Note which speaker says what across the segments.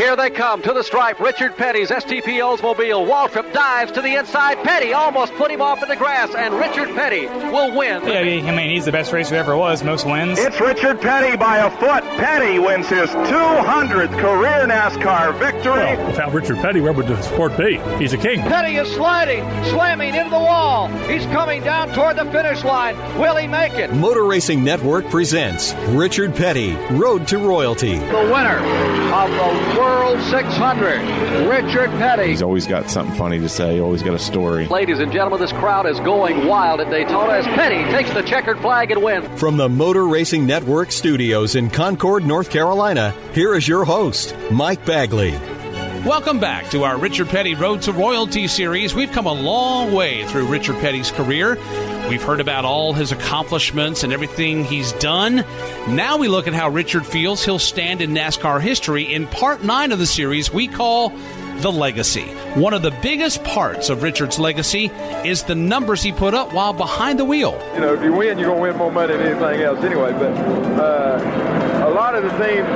Speaker 1: Here they come to the stripe. Richard Petty's STP Oldsmobile. Waltrip dives to the inside. Petty almost put him off in the grass, and Richard Petty will win.
Speaker 2: Yeah, I mean, he's the best racer ever was. Most wins.
Speaker 3: It's Richard Petty by a foot. Petty wins his 200th career NASCAR victory.
Speaker 4: Well, without Richard Petty, where would the sport be? He's a king.
Speaker 1: Petty is sliding, slamming into the wall. He's coming down toward the finish line. Will he make it?
Speaker 5: Motor Racing Network presents Richard Petty, Road to Royalty.
Speaker 1: The winner of the World 600, Richard Petty.
Speaker 6: He's always got something funny to say, always got a story.
Speaker 1: Ladies and gentlemen, this crowd is going wild at Daytona as Petty takes the checkered flag and wins.
Speaker 5: From the Motor Racing Network studios in Concord, North Carolina, here is your host, Mike Bagley.
Speaker 7: Welcome back to our Richard Petty Road to Royalty series. We've come a long way through Richard Petty's career. We've heard about all his accomplishments and everything he's done. Now we look at how Richard feels he'll stand in NASCAR history. In part nine of the series, we call the legacy. One of the biggest parts of Richard's legacy is the numbers he put up while behind the wheel.
Speaker 8: You know, if you win, you're going to win more money than anything else anyway. But uh, a lot of the teams,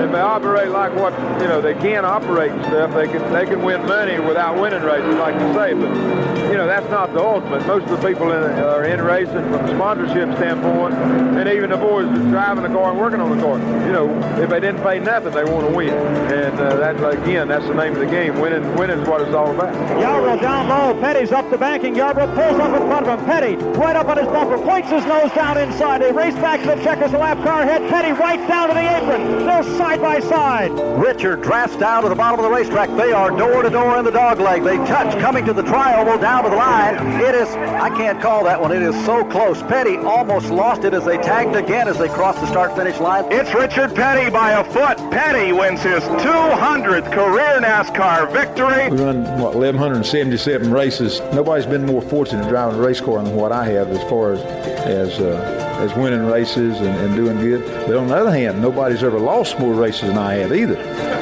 Speaker 8: if they operate like what you know they can operate and stuff, they can they can win money without winning races, like you say. But you know that's not the ultimate. Most of the people in, are in racing from a sponsorship standpoint, and even the boys that's driving the car and working on the car. You know, if they didn't pay nothing, they want to win, and uh, that's again that's the name of the game. Winning, winning is what it's all about.
Speaker 9: Yarborough down low. Petty's up the banking. Yarborough pulls up in front of him. Petty right up on his bumper, points his nose down inside. They race back to the checkers. Lap car ahead. Petty right down to the apron. They're side by side.
Speaker 1: Richard drafts down to the bottom of the racetrack. They are door to door in the dog leg. They touch coming to the tri-oval down to the line. It is, I can't call that one. It is so close. Petty almost lost it as they tagged again as they crossed the start finish line.
Speaker 3: It's Richard Petty by a foot. Petty wins his 200th career NASCAR victory.
Speaker 10: We run, what, 1,177 races. Nobody's been more fortunate in driving a race car than what I have as far as, as, uh, as winning races and, and doing good. But on the other hand, nobody's ever lost more races than I have either.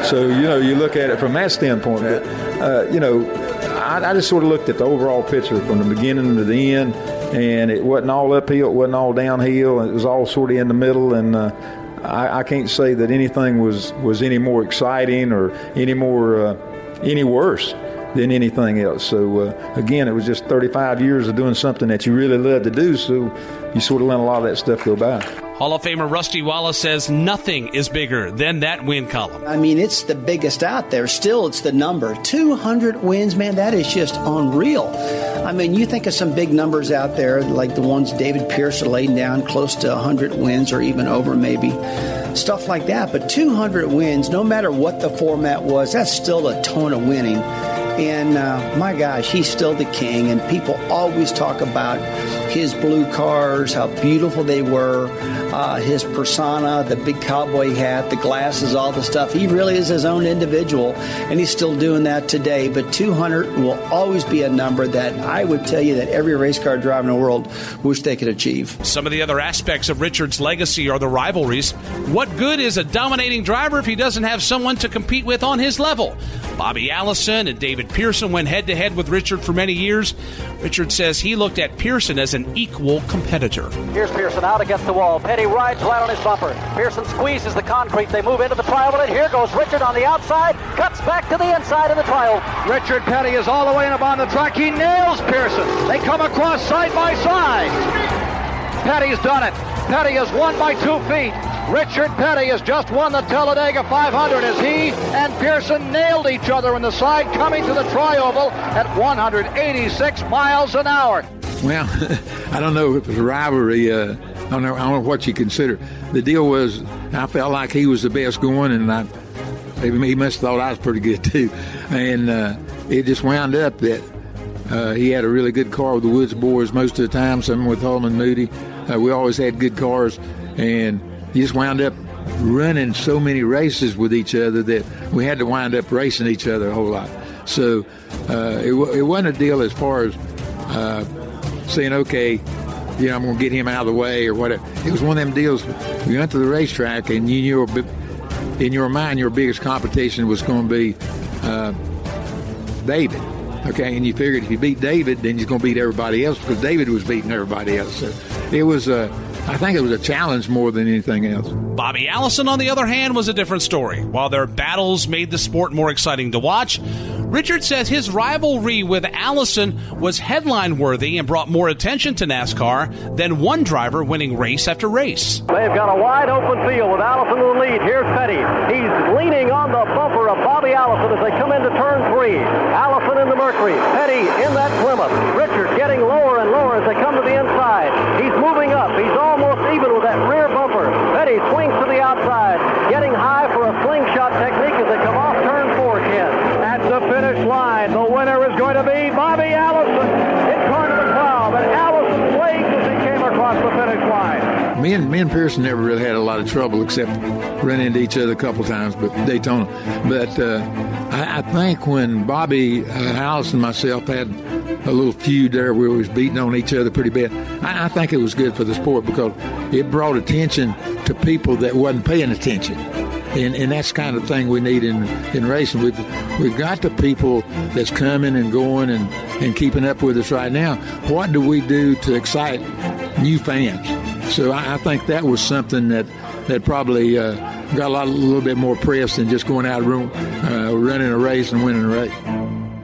Speaker 10: So, you know, you look at it from that standpoint. But, uh, you know, I, I, just sort of looked at the overall picture from the beginning to the end, and it wasn't all uphill, it wasn't all downhill, it was all sort of in the middle. And uh, I, I, can't say that anything was, was any more exciting or any more uh, any worse than anything else. So uh, again, it was just 35 years of doing something that you really love to do. So you sort of let a lot of that stuff go by.
Speaker 7: Hall of Famer Rusty Wallace says nothing is bigger than that win column.
Speaker 11: I mean, it's the biggest out there. Still, it's the number 200 wins, man. That is just unreal. I mean, you think of some big numbers out there, like the ones David Pearson laid down, close to 100 wins or even over, maybe stuff like that. But 200 wins, no matter what the format was, that's still a ton of winning. And uh, my gosh, he's still the king. And people always talk about his blue cars, how beautiful they were, uh, his persona, the big cowboy hat, the glasses, all the stuff. He really is his own individual, and he's still doing that today. But 200 will always be a number that I would tell you that every race car driver in the world wish they could achieve.
Speaker 7: Some of the other aspects of Richard's legacy are the rivalries. What good is a dominating driver if he doesn't have someone to compete with on his level? Bobby Allison and David Pearson went head to head with Richard for many years. Richard says he looked at Pearson as an equal competitor.
Speaker 1: Here's Pearson out against the wall. Petty rides right on his bumper. Pearson squeezes the concrete. They move into the tri-oval, and here goes Richard on the outside, cuts back to the inside of the tri-oval. Richard Petty is all the way in up on the track. He nails Pearson. They come across side by side. Petty's done it. Petty has won by two feet. Richard Petty has just won the Talladega 500 as he and Pearson nailed each other in the side, coming to the tri-oval at 186 miles an hour.
Speaker 12: Well, I don't know if it was a rivalry. Uh, I don't know. I don't know what you consider. The deal was, I felt like he was the best going, and I he must have thought I was pretty good too. And uh, it just wound up that Uh, he had a really good car with the Woods Boys most of the time, some with Holman Moody. Uh, we always had good cars, and he just wound up running so many races with each other that we had to wind up racing each other a whole lot. So uh, it, it wasn't a deal as far as uh, saying, okay, you know, I'm going to get him out of the way or whatever. It was one of them deals. We went to the racetrack, and you knew in your mind your biggest competition was going to be uh, David. Okay, and you figured if you beat David, then you're going to beat everybody else because David was beating everybody else. So it was a, I think it was a challenge more than anything else.
Speaker 7: Bobby Allison, on the other hand, was a different story. While their battles made the sport more exciting to watch, Richard says his rivalry with Allison was headline worthy and brought more attention to NASCAR than one driver winning race after race.
Speaker 1: They've got a wide open field with Allison in the lead. Here's Petty. He's leaning on the bumper of Bobby Allison as they come into turn three. Allison in the Mercury. Petty in that Plymouth. Richard getting lower and lower as they come to the inside. He's moving up. He's almost
Speaker 12: Me and, me and Pearson never really had a lot of trouble except run into each other a couple times, but Daytona. But uh, I, I, think when Bobby, uh, Allison, and myself had a little feud there we was beating on each other pretty bad, I, I think it was good for the sport because it brought attention to people that wasn't paying attention. And, and that's kind of thing we need in, in racing. We've, we've got the people that's coming and going and, and keeping up with us right now. What do we do to excite new fans? So I, I think that was something that, that probably uh, got a, lot, a little bit more press than just going out room, uh, running a race and winning a race.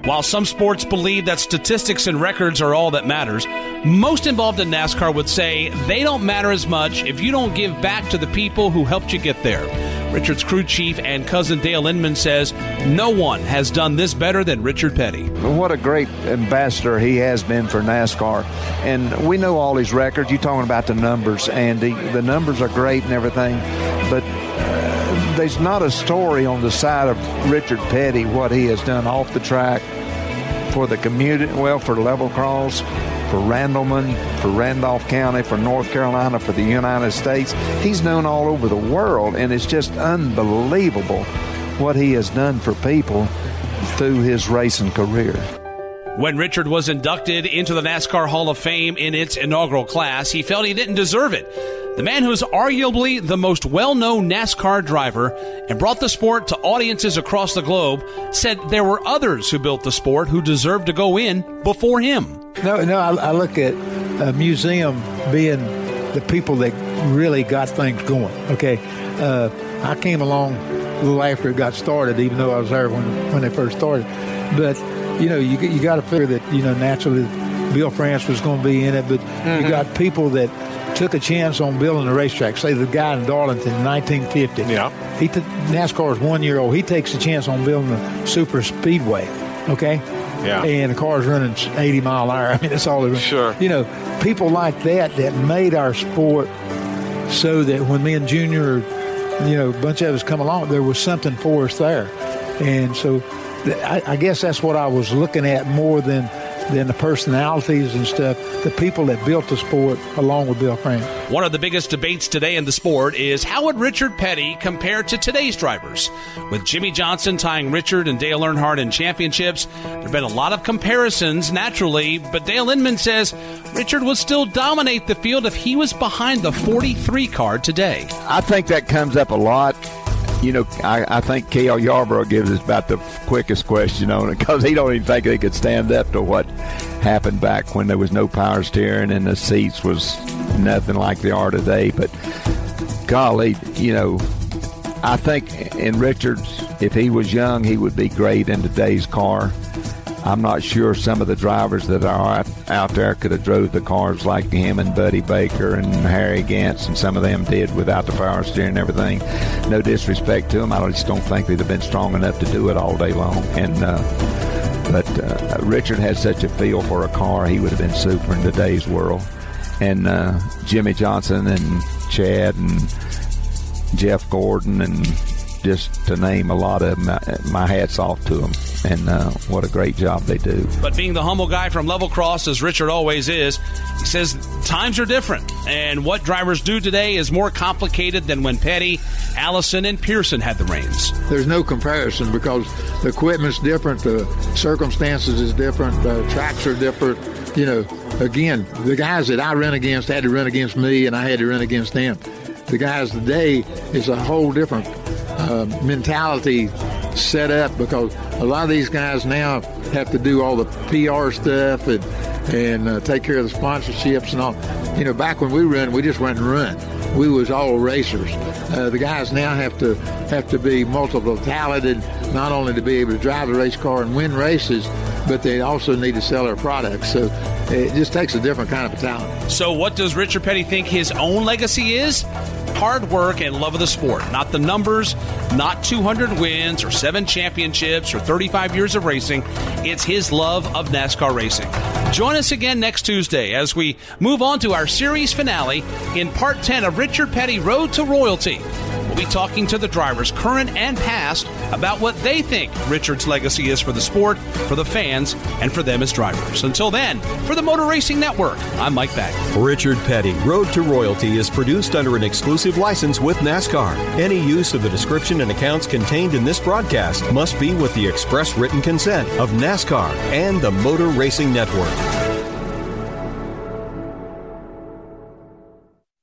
Speaker 7: While some sports believe that statistics and records are all that matters, most involved in NASCAR would say they don't matter as much if you don't give back to the people who helped you get there. Richard's crew chief and cousin Dale Inman says no one has done this better than Richard Petty.
Speaker 13: What a great ambassador he has been for NASCAR. And we know all his records. You're talking about the numbers, Andy. The numbers are great and everything, but uh, there's not a story on the side of Richard Petty, what he has done off the track for the community, well, for Level Cross, for Randleman, for Randolph County, for North Carolina, for the United States. He's known all over the world, and it's just unbelievable what he has done for people through his racing career.
Speaker 7: When Richard was inducted into the NASCAR Hall of Fame in its inaugural class, he felt he didn't deserve it. The man who's arguably the most well known NASCAR driver and brought the sport to audiences across the globe said there were others who built the sport who deserved to go in before him.
Speaker 14: No, no, I, I look at a museum being the people that really got things going. Okay. Uh, I came along a little after it got started, even though I was there when, when they first started. But you know, you you got to figure that you know naturally Bill France was going to be in it, but mm-hmm. you got people that took a chance on building a racetrack. Say the guy in Darlington in 1950.
Speaker 15: Yeah.
Speaker 14: He t- NASCAR is one year old. He takes a chance on building a super speedway. Okay.
Speaker 15: Yeah.
Speaker 14: And the car's running 80 mile an hour. I mean, that's all they're
Speaker 15: Sure.
Speaker 14: You know, people like that that made our sport so that when me and Junior, you know, a bunch of us come along, there was something for us there. And so I, I guess that's what I was looking at more than than the personalities and stuff, the people that built the sport along with Bill France.
Speaker 7: One of the biggest debates today in the sport is how would Richard Petty compare to today's drivers? With Jimmie Johnson tying Richard and Dale Earnhardt in championships, there have been a lot of comparisons naturally, but Dale Inman says Richard would still dominate the field if he was behind the 43 car today.
Speaker 13: I think that comes up a lot you know, I, I think Cale Yarborough gives us about the quickest question on it because he don't even think they could stand up to what happened back when there was no power steering and the seats was nothing like they are today. But golly, you know, I think in Richards, if he was young, he would be great in today's car. I'm not sure some of the drivers that are out there could have drove the cars like him and Buddy Baker and Harry Gantz, and some of them did without the power steering and everything. No disrespect to them, I just don't think they'd have been strong enough to do it all day long. And uh, but uh, Richard has such a feel for a car; he would have been super in today's world. And uh, Jimmie Johnson and Chad and Jeff Gordon and just to name a lot of them, my, my hats off to them. And uh, what a great job they do.
Speaker 7: But being the humble guy from Level Cross, as Richard always is, he says times are different, and what drivers do today is more complicated than when Petty, Allison, and Pearson had the reins.
Speaker 12: There's no comparison because the equipment's different, the circumstances is different, the tracks are different. You know, again, the guys that I run against had to run against me, and I had to run against them. The guys today is a whole different uh, mentality set up because a lot of these guys now have to do all the PR stuff and and uh, take care of the sponsorships and all. You know, back when we run, we just went and run. We was all racers. Uh, the guys now have to have to be multiple talented, not only to be able to drive the race car and win races, but they also need to sell their products. So it just takes a different kind of talent.
Speaker 7: So, what does Richard Petty think his own legacy is? Hard work and love of the sport, not the numbers, not 200 wins or seven championships or 35 years of racing. It's his love of NASCAR racing. Join us again next Tuesday as we move on to our series finale in part 10 of Richard Petty Road to Royalty. We'll be talking to the drivers, current and past, about what they think Richard's legacy is for the sport, for the fans, and for them as drivers. Until then, for the Motor Racing Network, I'm Mike Beck.
Speaker 5: Richard Petty, Road to Royalty is produced under an exclusive license with NASCAR. Any use of the description and accounts contained in this broadcast must be with the express written consent of NASCAR and the Motor Racing Network.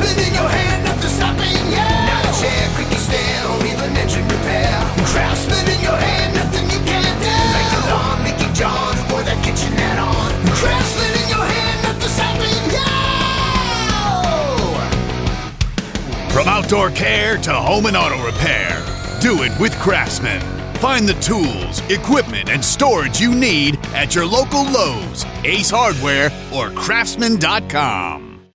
Speaker 16: Your hand, stopping. Not a chair, creaky or even engine repair. In your hand, nothing you can't do. Like the lawn, John, or that kitchen add-on. Craftsman in your hand, stopping.
Speaker 17: From outdoor care to home and auto repair, do it with Craftsman. Find the tools, equipment, and storage you need at your local Lowe's, Ace Hardware, or Craftsman.com.